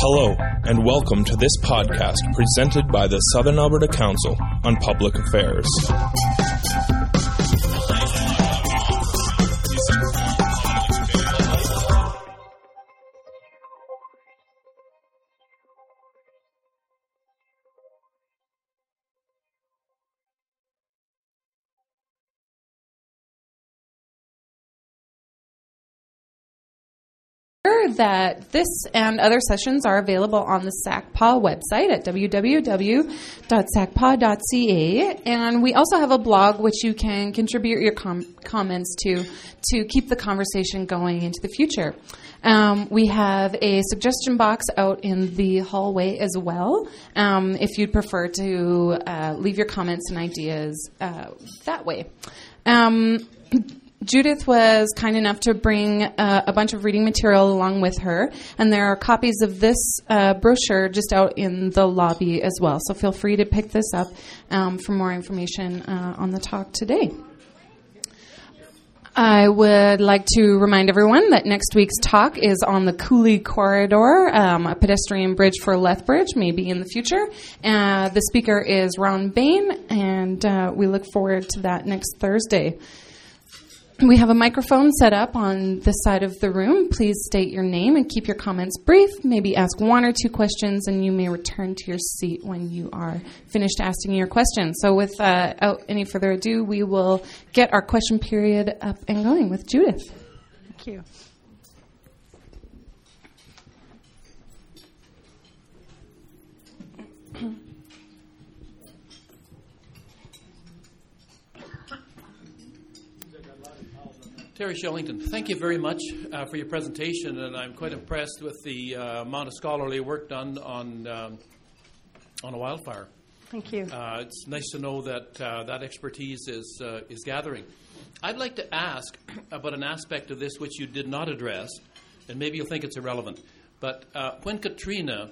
Hello, and welcome to this podcast presented by the Southern Alberta Council on Public Affairs. That this and other sessions are available on the SACPA website at www.sacpa.ca. And we also have a blog which you can contribute your com- comments to to keep the conversation going into the future. Um, we have a suggestion box out in the hallway as well um, if you'd prefer to uh, leave your comments and ideas uh, that way. Um, Judith was kind enough to bring uh, a bunch of reading material along with her, and there are copies of this uh, brochure just out in the lobby as well. So feel free to pick this up um, for more information uh, on the talk today. I would like to remind everyone that next week's talk is on the Coulee Corridor, um, a pedestrian bridge for Lethbridge, maybe in the future. Uh, the speaker is Ron Bain, and uh, we look forward to that next Thursday. We have a microphone set up on this side of the room. Please state your name and keep your comments brief. Maybe ask one or two questions, and you may return to your seat when you are finished asking your question. So, without uh, any further ado, we will get our question period up and going with Judith. Thank you. Terry Shellington, thank you very much uh, for your presentation, and I'm quite impressed with the uh, amount of scholarly work done on um, on a wildfire. Thank you. Uh, it's nice to know that uh, that expertise is uh, is gathering. I'd like to ask about an aspect of this which you did not address, and maybe you'll think it's irrelevant. But uh, when Katrina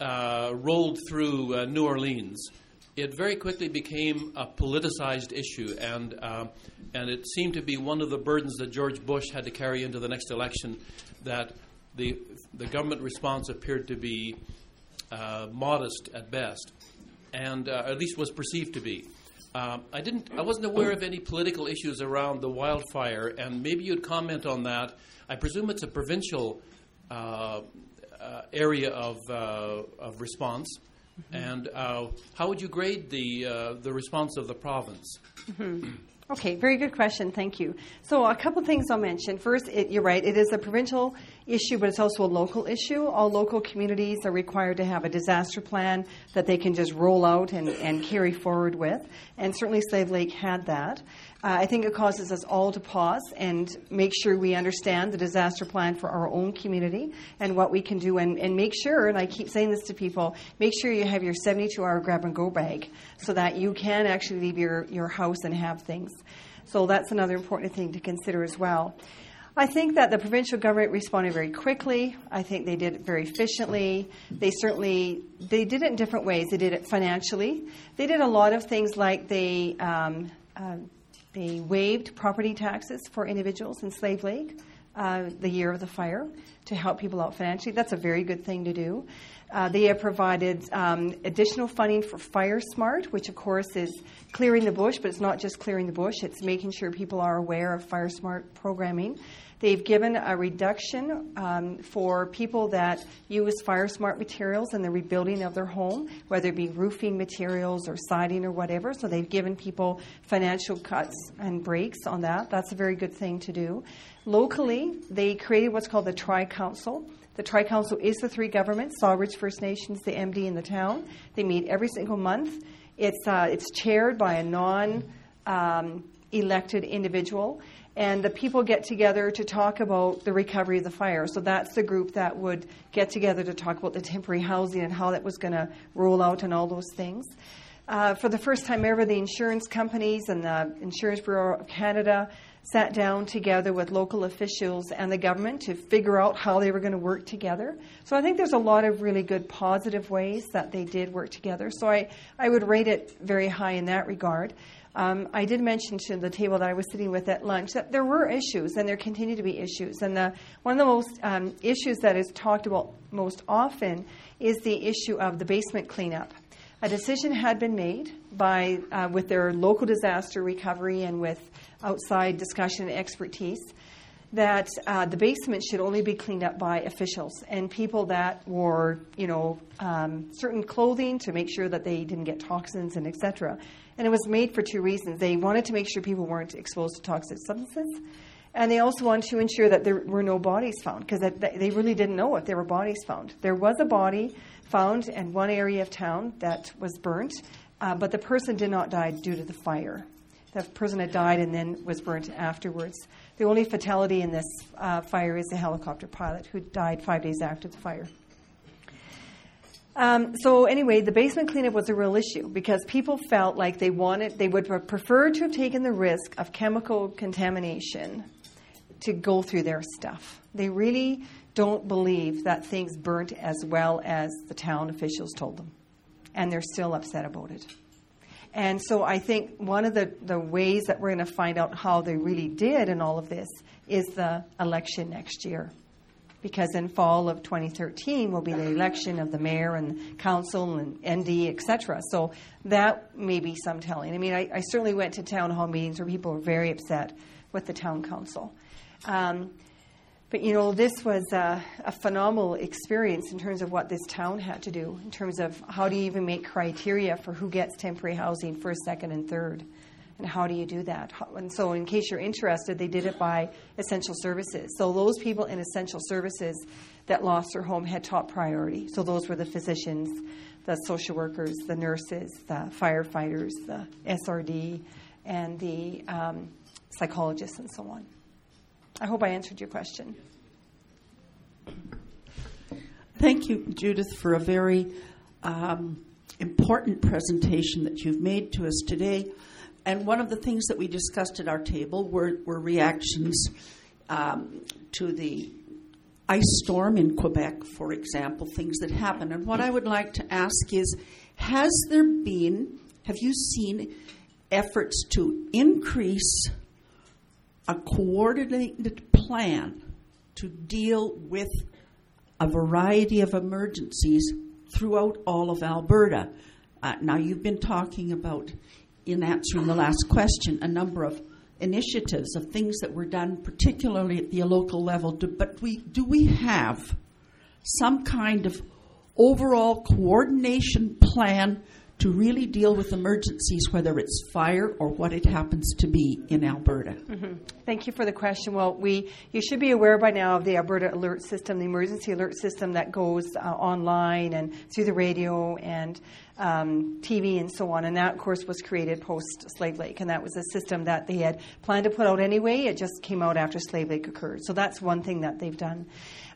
rolled through New Orleans, it very quickly became a politicized issue, and uh, and it seemed to be one of the burdens that George Bush had to carry into the next election. That the the government response appeared to be uh, modest at best, and uh, at least was perceived to be. Um, I didn't. I wasn't aware of any political issues around the wildfire, and maybe you'd comment on that. I presume it's a provincial uh, uh, area of uh, of response. Mm-hmm. And uh, how would you grade the uh, the response of the province? Mm-hmm. Okay, very good question. Thank you. So, a couple things I'll mention. First, it, you're right, it is a provincial issue, but it's also a local issue. All local communities are required to have a disaster plan that they can just roll out and, and carry forward with. And certainly, Slave Lake had that. Uh, I think it causes us all to pause and make sure we understand the disaster plan for our own community and what we can do, and, and make sure, and I keep saying this to people, make sure you have your 72 hour grab and go bag so that you can actually leave your, your house and have things. So that's another important thing to consider as well. I think that the provincial government responded very quickly. I think they did it very efficiently. They certainly they did it in different ways. They did it financially. They did a lot of things like they um, uh, they waived property taxes for individuals in Slave Lake uh, the year of the fire to help people out financially. That's a very good thing to do. Uh, they have provided um, additional funding for Fire Smart, which of course is clearing the bush, but it's not just clearing the bush, it's making sure people are aware of Fire Smart programming. They've given a reduction um, for people that use fire smart materials in the rebuilding of their home, whether it be roofing materials or siding or whatever. So they've given people financial cuts and breaks on that. That's a very good thing to do. Locally, they created what's called the Tri Council. The Tri Council is the three governments Sawridge First Nations, the MD, and the town. They meet every single month. It's, uh, it's chaired by a non um, elected individual and the people get together to talk about the recovery of the fire. So that's the group that would get together to talk about the temporary housing and how that was going to roll out and all those things. Uh, for the first time ever, the insurance companies and the Insurance Bureau of Canada sat down together with local officials and the government to figure out how they were going to work together. So I think there's a lot of really good positive ways that they did work together. So I, I would rate it very high in that regard. Um, I did mention to the table that I was sitting with at lunch that there were issues, and there continue to be issues. And the, one of the most um, issues that is talked about most often is the issue of the basement cleanup. A decision had been made by, uh, with their local disaster recovery and with outside discussion and expertise, that uh, the basement should only be cleaned up by officials and people that wore, you know, um, certain clothing to make sure that they didn't get toxins and etc. And it was made for two reasons. They wanted to make sure people weren't exposed to toxic substances, and they also wanted to ensure that there were no bodies found because they really didn't know if there were bodies found. There was a body found in one area of town that was burnt, uh, but the person did not die due to the fire. The person had died and then was burnt afterwards. The only fatality in this uh, fire is the helicopter pilot who died five days after the fire. Um, so anyway, the basement cleanup was a real issue because people felt like they wanted, they would prefer to have taken the risk of chemical contamination to go through their stuff. They really don't believe that things burnt as well as the town officials told them, and they're still upset about it. And so I think one of the, the ways that we're going to find out how they really did in all of this is the election next year. Because in fall of 2013 will be the election of the mayor and council and MD, etc. So that may be some telling. I mean, I, I, certainly went to town hall meetings where people were very upset with the town council. Um, but you know, this was a, a, phenomenal experience in terms of what this town had to do, in terms of how do you even make criteria for who gets temporary housing first, second, and third, and how do you do that? And so, in case you're interested, they did it by essential services. So, those people in essential services that lost their home had top priority. So, those were the physicians, the social workers, the nurses, the firefighters, the SRD, and the um, psychologists, and so on. I hope I answered your question. Thank you, Judith, for a very um, important presentation that you've made to us today. And one of the things that we discussed at our table were, were reactions um, to the ice storm in Quebec, for example, things that happened. And what I would like to ask is Has there been, have you seen efforts to increase a coordinated plan to deal with a variety of emergencies throughout all of Alberta. Uh, now, you've been talking about, in answering the last question, a number of initiatives of things that were done, particularly at the local level. Do, but we, do we have some kind of overall coordination plan to really deal with emergencies, whether it's fire or what it happens to be in Alberta. Mm-hmm. Thank you for the question. Well, we you should be aware by now of the Alberta Alert System, the emergency alert system that goes uh, online and through the radio and um, TV and so on. And that, of course, was created post Slave Lake, and that was a system that they had planned to put out anyway. It just came out after Slave Lake occurred. So that's one thing that they've done.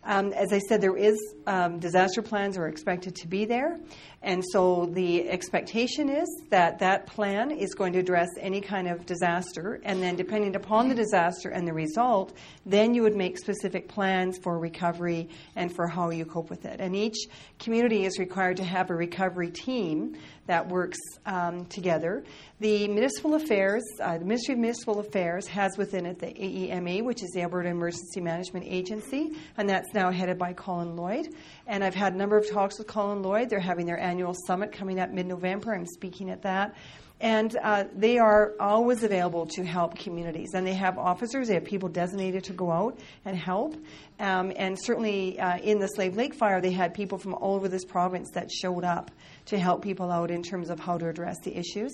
Um, as I said, there is um, disaster plans are expected to be there, and so the expectation is that that plan is going to address any kind of disaster, and then depending upon the disaster and the result, then you would make specific plans for recovery and for how you cope with it. And each community is required to have a recovery team that works um, together. The Municipal Affairs, uh, the Ministry of Municipal Affairs has within it the AEMA, which is the Alberta Emergency Management Agency, and that's now headed by Colin Lloyd. And I've had a number of talks with Colin Lloyd. They're having their annual summit coming up mid November. I'm speaking at that. And uh, they are always available to help communities. And they have officers, they have people designated to go out and help. Um, and certainly uh, in the Slave Lake fire, they had people from all over this province that showed up to help people out in terms of how to address the issues.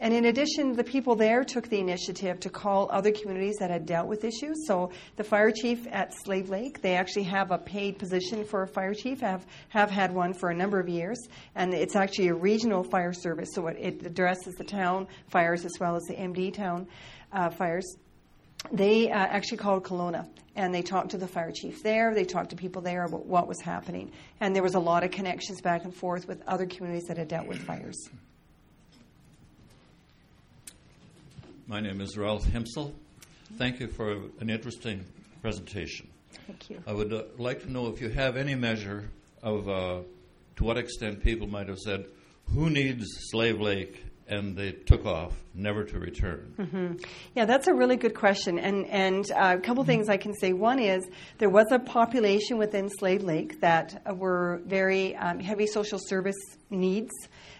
And in addition, the people there took the initiative to call other communities that had dealt with issues. So the fire chief at Slave Lake, they actually have a paid position for a fire chief, have, have had one for a number of years. And it's actually a regional fire service, so it, it addresses the town fires as well as the MD town uh, fires they uh, actually called Kelowna and they talked to the fire chief there. They talked to people there about what was happening. And there was a lot of connections back and forth with other communities that had dealt with fires. My name is Ralph Himsel. Thank you for an interesting presentation. Thank you. I would uh, like to know if you have any measure of uh, to what extent people might have said, who needs Slave Lake and they took off, never to return. Yeah, that's a really good question. And, and uh, a couple things I can say. One is there was a population within Slave Lake that were very um, heavy social service needs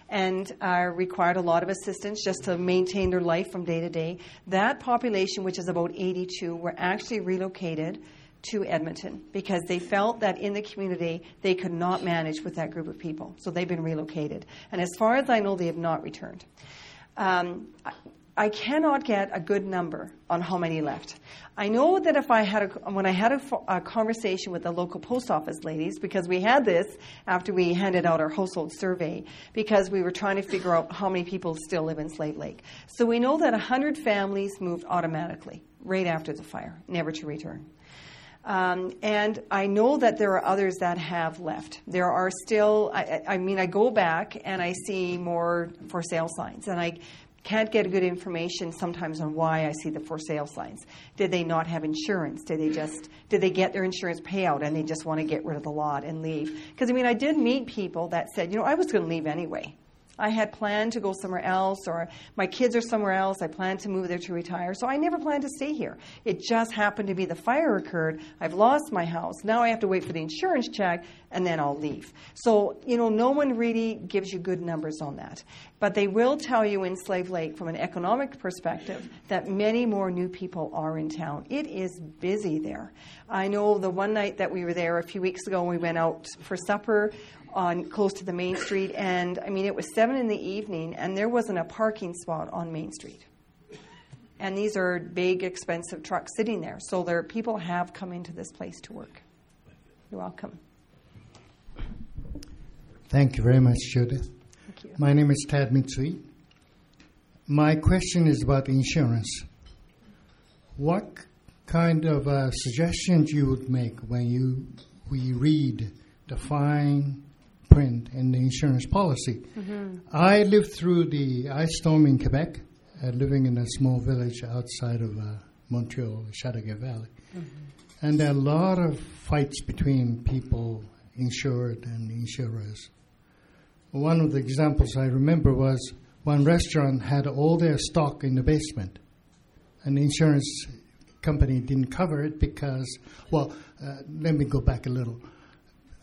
and uh, required a lot of assistance just to maintain their life from day to day. That population, which is about 82, were actually relocated to Edmonton because they felt that in the community they could not manage with that group of people. So they've been relocated. And as far as I know, they have not returned. Um, I- cannot get a good number on how many left. I know that if I had a, when I had a, a conversation with the local post office ladies, because we had this after we handed out our household survey, because we were trying to figure out how many people still live in Slave Lake. So we know that 100 families moved automatically right after the fire, never to return. Um, and I know that there are others that have left. There are still, I, I mean, I go back and I see more for sale signs, and I can't get good information sometimes on why I see the for sale signs. Did they not have insurance? Did they just, did they get their insurance payout and they just want to get rid of the lot and leave? Because I mean, I did meet people that said, you know, I was going to leave anyway. I had planned to go somewhere else, or my kids are somewhere else. I planned to move there to retire. So I never planned to stay here. It just happened to be the fire occurred. I've lost my house. Now I have to wait for the insurance check, and then I'll leave. So, you know, no one really gives you good numbers on that. But they will tell you in Slave Lake, from an economic perspective, that many more new people are in town. It is busy there. I know the one night that we were there a few weeks ago, we went out for supper on close to the main street, and I mean it was seven in the evening, and there wasn't a parking spot on Main Street. And these are big, expensive trucks sitting there, so there people have come into this place to work. You're welcome. Thank you very much, Judith. Thank you. My name is Tad Mitsui. My question is about insurance. What kind of uh, suggestions you would make when you we read the fine print in the insurance policy? I lived through the ice storm in Quebec, uh, living in a small village outside of uh, Montreal, Chateauguay Valley, and there are a lot of fights between people insured and insurers. One of the examples I remember was one restaurant had all their stock in the basement, and the insurance company didn't cover it because, well, uh, let me go back a little.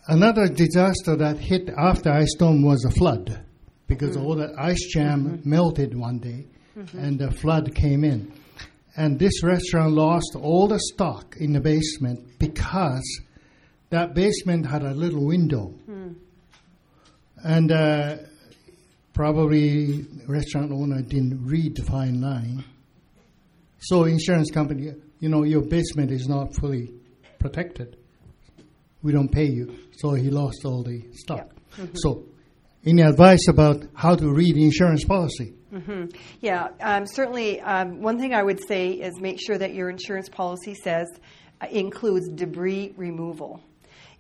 Another disaster that hit after ice storm was a flood because mm-hmm. all the ice jam mm-hmm. melted one day mm-hmm. and the flood came in. And this restaurant lost all the stock in the basement because that basement had a little window. Hmm. And uh, probably restaurant owner didn't read the fine line. So insurance company, you know, your basement is not fully protected. We don't pay you. So he lost all the stock. So any advice about how to read the insurance policy? Yeah, um, certainly. Um, one thing I would say is make sure that your insurance policy says uh, includes debris removal.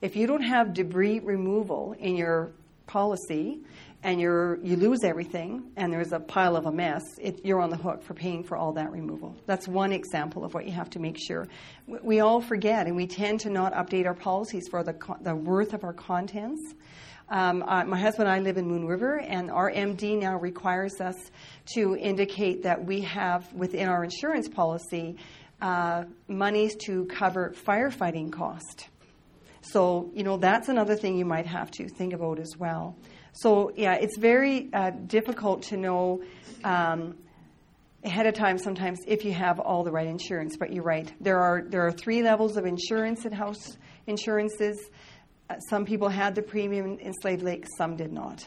If you don't have debris removal in your policy, and you're you lose everything, and there's a pile of a mess, it, you're on the hook for paying for all that removal. That's one example of what you have to make sure. We, we all forget, and we tend to not update our policies for the the worth of our contents. Um, uh, my husband and I live in Moon River, and our MD now requires us to indicate that we have within our insurance policy uh, monies to cover firefighting cost. So, you know, that's another thing you might have to think about as well. So, yeah, it's very uh, difficult to know um, ahead of time sometimes if you have all the right insurance. But you're right. There are there are three levels of insurance in house insurances. Uh, some people had the premium in Slave Lake, some did not.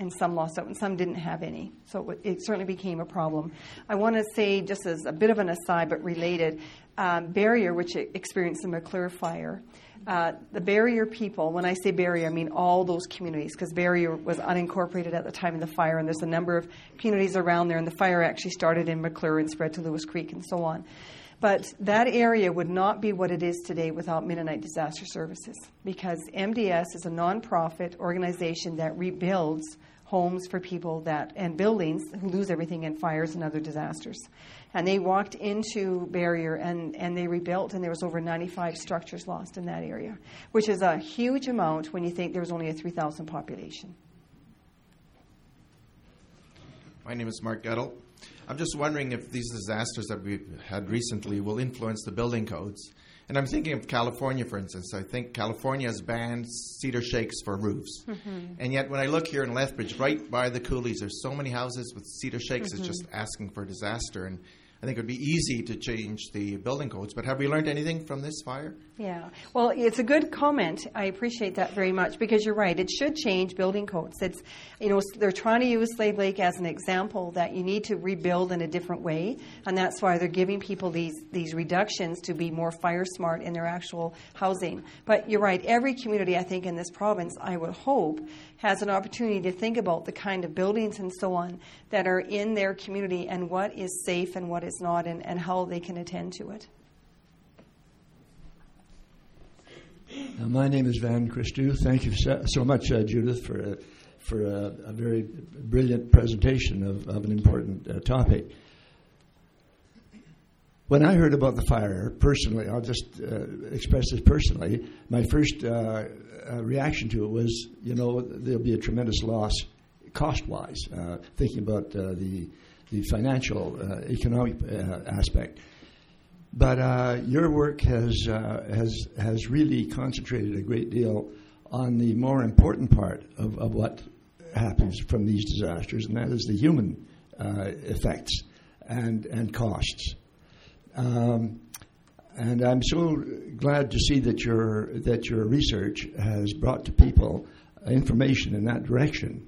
And some lost out, and some didn't have any. So it, it certainly became a problem. I want to say, just as a bit of an aside, but related, um, Barriere, which experienced the McLure fire, uh, the Barriere people, when I say Barriere, I mean all those communities, because Barriere was unincorporated at the time of the fire, and there's a number of communities around there, and the fire actually started in McLure and spread to Louis Creek and so on. But that area would not be what it is today without Mennonite Disaster Services, because MDS is a nonprofit organization that rebuilds homes for people that and buildings who lose everything in fires and other disasters. And they walked into Barriere and, and they rebuilt, and there was over 95 structures lost in that area, which is a huge amount when you think there was only a 3,000 population. My name is Mark Gettle. I'm just wondering if these disasters that we've had recently will influence the building codes. And I'm thinking of California, for instance. I think California has banned cedar shakes for roofs. Mm-hmm. And yet, when I look here in Lethbridge, right by the coulees, there's so many houses with cedar shakes. Mm-hmm. It's just asking for disaster. And I think it would be easy to change the building codes. But have we learned anything from this fire? Yeah. Well, it's a good comment. I appreciate that very much because you're right. It should change building codes. It's, you know, they're trying to use Slave Lake as an example that you need to rebuild in a different way, and that's why they're giving people these these reductions to be more fire smart in their actual housing. But you're right. Every community, I think, in this province, I would hope, has an opportunity to think about the kind of buildings and so on that are in their community and what is safe and what is not, and, and how they can attend to it. Uh, my name is Van Christou. Thank you so, much, uh, Judith, for a, for a, a, very brilliant presentation of, of an important uh, topic. When I heard about the fire, personally, I'll just uh, express this personally. My first uh, uh, reaction to it was, you know, there'll be a tremendous loss cost-wise. thinking about the the financial, economic aspect. But uh, your work has, uh, has, has really concentrated a great deal on the more important part of, of what happens from these disasters, and that is the human uh, effects and, and costs. Um, and I'm so glad to see that your, that your research has brought to people information in that direction.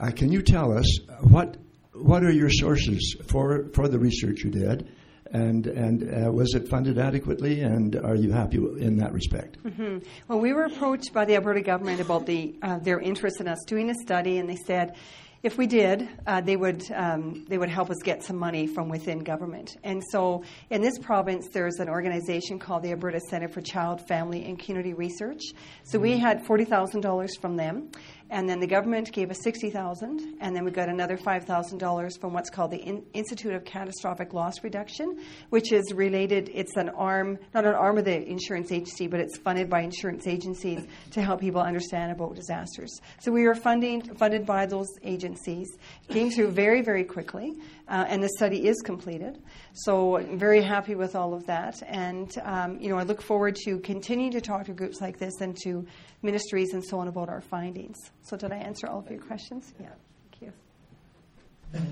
Uh, can you tell us what, what are your sources for, for the research you did? and and uh, was it funded adequately? And are you happy in that respect? Mm-hmm. Well, we were approached by the Alberta government about the uh, their interest in us doing a study, and they said. If we did, uh, they would um, they would help us get some money from within government. And so, in this province, there's an organization called the Alberta Centre for Child, Family, and Community Research. So we had forty thousand dollars from them, and then the government gave us 60000 and then we got another $5000 from what's called the In- institute of catastrophic loss reduction which is related it's an arm not an arm of the insurance agency but it's funded by insurance agencies to help people understand about disasters. So we were funding, funded by those agencies. Came through very very quickly uh, and the study is completed. So I'm very happy with all of that. And um, you know i look forward to continuing to talk to groups like this and to ministries and so on about our findings. So, did I answer all of your questions? Yeah, thank you.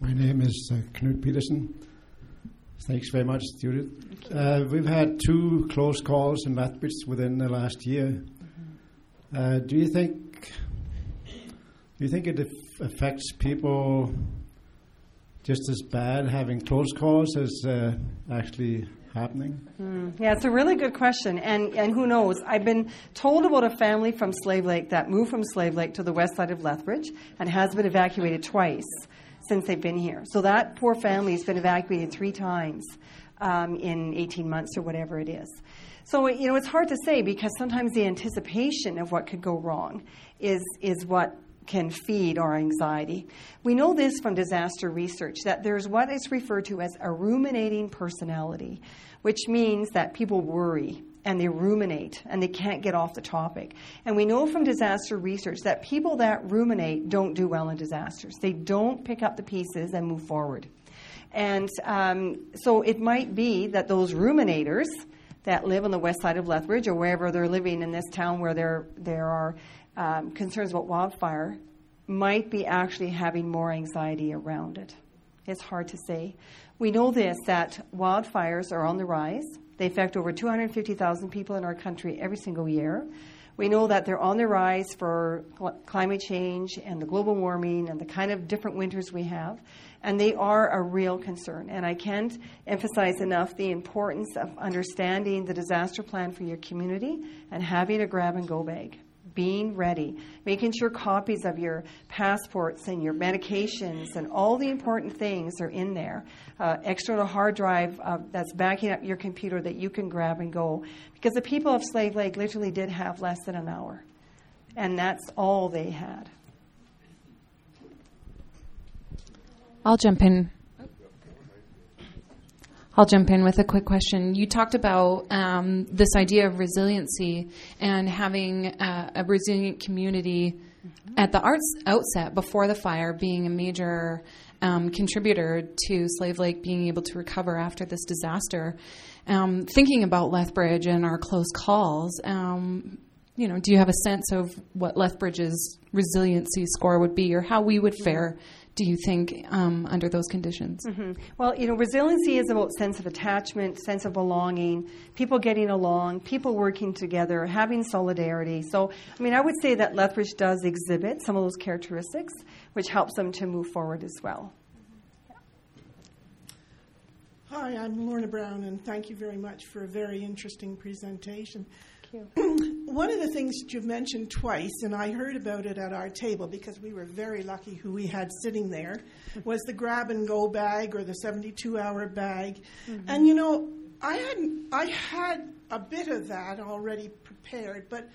My name is uh, Knut Peterson. Thanks very much, Judith. Uh, we've had two close calls in Lethbridge within the last year. Uh, do you think do you think it affects people just as bad having close calls as uh, actually happening? Mm, yeah, it's a really good question. And, and who knows? I've been told about a family from Slave Lake that moved from Slave Lake to the west side of Lethbridge and has been evacuated twice since they've been here. So that poor family has been evacuated three times um, in 18 months or whatever it is. So, you know, it's hard to say because sometimes the anticipation of what could go wrong is, is what can feed our anxiety. We know this from disaster research that there's what is referred to as a ruminating personality, which means that people worry and they ruminate and they can't get off the topic. And we know from disaster research that people that ruminate don't do well in disasters. They don't pick up the pieces and move forward. And um, so it might be that those ruminators that live on the west side of Lethbridge or wherever they're living in this town where there, there are um, concerns about wildfire might be actually having more anxiety around it. It's hard to say. We know this that wildfires are on the rise. They affect over 250,000 people in our country every single year. We know that they're on the rise for cl- climate change and the global warming and the kind of different winters we have. And they are a real concern. And I can't emphasize enough the importance of understanding the disaster plan for your community and having a grab and go bag being ready, making sure copies of your passports and your medications and all the important things are in there. Uh, external hard drive uh, that's backing up your computer that you can grab and go. Because the people of Slave Lake literally did have less than an hour, and that's all they had. I'll jump in. I'll jump in with a quick question. You talked about um, this idea of resiliency and having uh, a resilient community at the arts outset before the fire being a major um, contributor to Slave Lake being able to recover after this disaster. Um, thinking about Lethbridge and our close calls, um, you know, do you have a sense of what Lethbridge's resiliency score would be, or how we would fare? Do you think um, under those conditions? Mm-hmm. Well, you know, resiliency is about sense of attachment, sense of belonging, people getting along, people working together, having solidarity. So, I mean, I would say that Lethbridge does exhibit some of those characteristics, which helps them to move forward as well. Hi, I'm Lorna Brown, and thank you very much for a very interesting presentation. One of the things that you've mentioned twice, and I heard about it at our table because we were very lucky who we had sitting there, was the grab and go bag or the 72 hour bag. Mm-hmm. And you know, I had I had a bit of that already prepared, but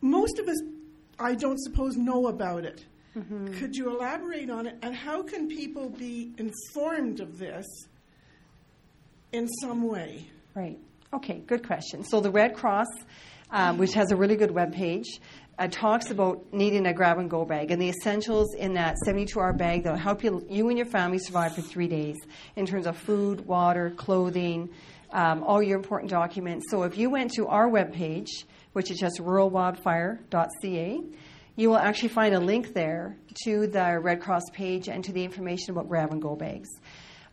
most of us, I don't suppose, know about it. Mm-hmm. Could you elaborate on it? And how can people be informed of this in some way? Right. Okay, good question. So the Red Cross um, which has a really good web page. Uh, talks about needing a grab and go bag and the essentials in that 72 hour bag that'll help you, you and your family survive for three days in terms of food, water, clothing, um, all your important documents. So if you went to our web page, which is just ruralwildfire.ca, you will actually find a link there to the Red Cross page and to the information about grab and go bags.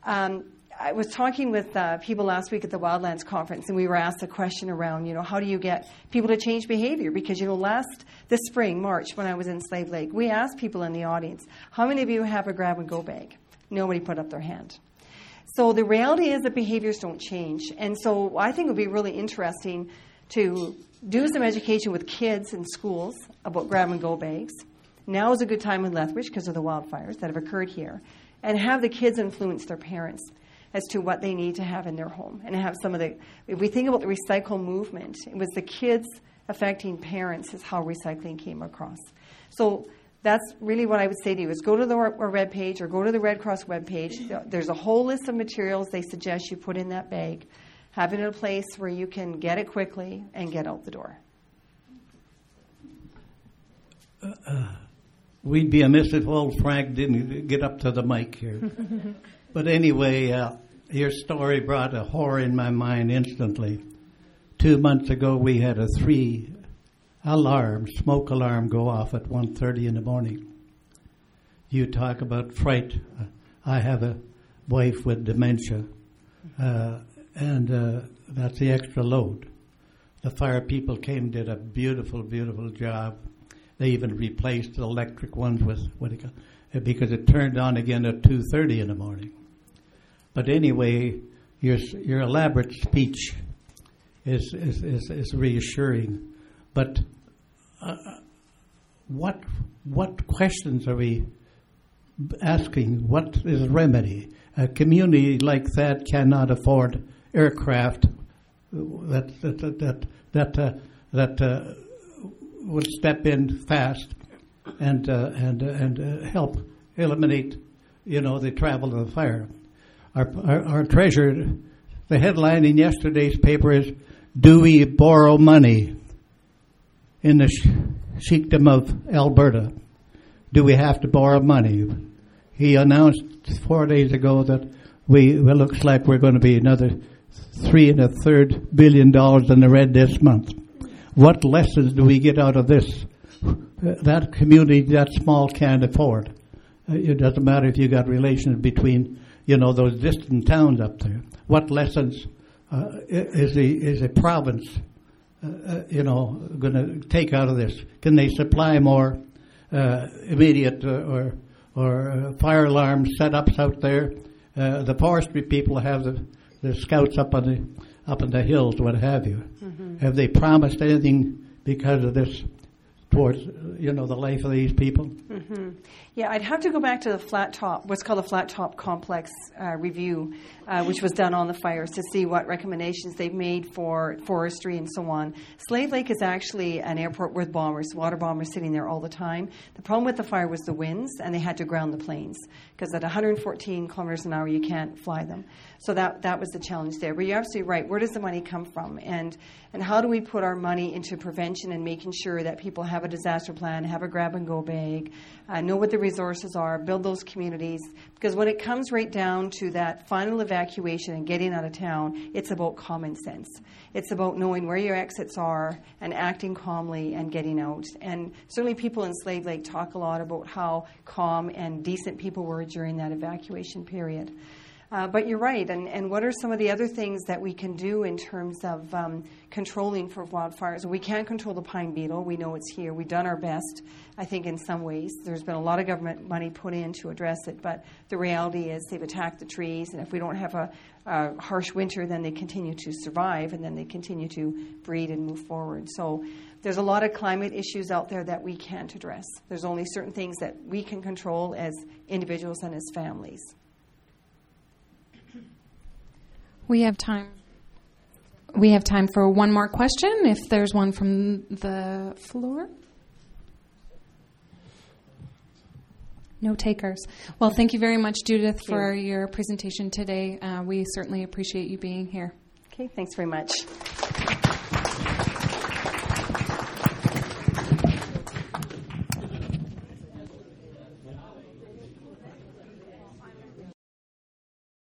Um, I was talking with uh, people last week at the Wildlands conference, and we were asked a question around, you know, how do you get people to change behavior? Because, you know, last this spring, March, when I was in Slave Lake, we asked people in the audience, how many of you have a grab and go bag? Nobody put up their hand. So the reality is that behaviors don't change, and so I think it would be really interesting to do some education with kids in schools about grab and go bags. Now is a good time in Lethbridge because of the wildfires that have occurred here, and have the kids influence their parents as to what they need to have in their home and have some of the if we think about the recycle movement it was the kids affecting parents is how recycling came across so that's really what I would say to you is go to the red page or go to the Red Cross web page. There's a whole list of materials they suggest you put in that bag. Have it in a place where you can get it quickly and get out the door. Uh, uh, we'd be amiss if old Frank didn't get up to the mic here. but anyway, uh, your story brought a horror in my mind instantly. Two months ago, we had a three alarm, smoke alarm, go off at 1.30 in the morning. You talk about fright. I have a wife with dementia, uh, and uh, that's the extra load. The fire people came, did a beautiful, beautiful job. They even replaced the electric ones with what it, because it turned on again at 2:30 in the morning. But anyway, your your elaborate speech is is, is, is reassuring. But uh, what what questions are we asking? What is remedy? A community like that cannot afford aircraft that that that that uh, that uh, would step in fast and uh, and and uh, help eliminate, you know, the travel of the fire our, our, our treasurer, the headline in yesterday's paper is Do we borrow money in the sheikdom of Alberta? Do we have to borrow money? He announced four days ago that we it looks like we're going to be another three and a third billion dollars in the red this month. What lessons do we get out of this? That community that small can't afford. It doesn't matter if you got relations between you know, those distant towns up there. What lessons uh, is the is a province, uh, uh you know, going to take out of this? Can they supply more uh, immediate uh, or or uh, fire alarm setups out there? the forestry people have the, the scouts up on the up in the hills, what have you. Mm-hmm. Have they promised anything because of this towards you know the life of these people? Mm-hmm. Yeah, I'd have to go back to the flat top, what's called the flat top complex uh, review, uh, which was done on the fires to see what recommendations they've made for forestry and so on. Slave Lake is actually an airport with bombers, water bombers sitting there all the time. The problem with the fire was the winds, and they had to ground the planes because at 114 kilometers an hour, you can't fly them. So that that was the challenge there. But you're absolutely right. Where does the money come from, and and how do we put our money into prevention and making sure that people have a disaster plan, have a grab and go bag, uh, know what the resources are, build those communities? Because when it comes right down to that final evacuation and getting out of town, it's about common sense. It's about knowing where your exits are and acting calmly and getting out. And certainly, people in Slave Lake talk a lot about how calm and decent people were during that evacuation period. Uh, but you're right. And, and what are some of the other things that we can do in terms of um, controlling for wildfires? We can't control the pine beetle. We know it's here. We've done our best, I think, in some ways. There's been a lot of government money put in to address it, but the reality is they've attacked the trees. And if we don't have a, a harsh winter, then they continue to survive and then they continue to breed and move forward. So there's a lot of climate issues out there that we can't address. There's only certain things that we can control as individuals and as families. We have time. We have time for one more question, if there's one from the floor. No takers. Well, thank you very much, Judith, for your presentation today. Uh, we certainly appreciate you being here. Okay, thanks very much.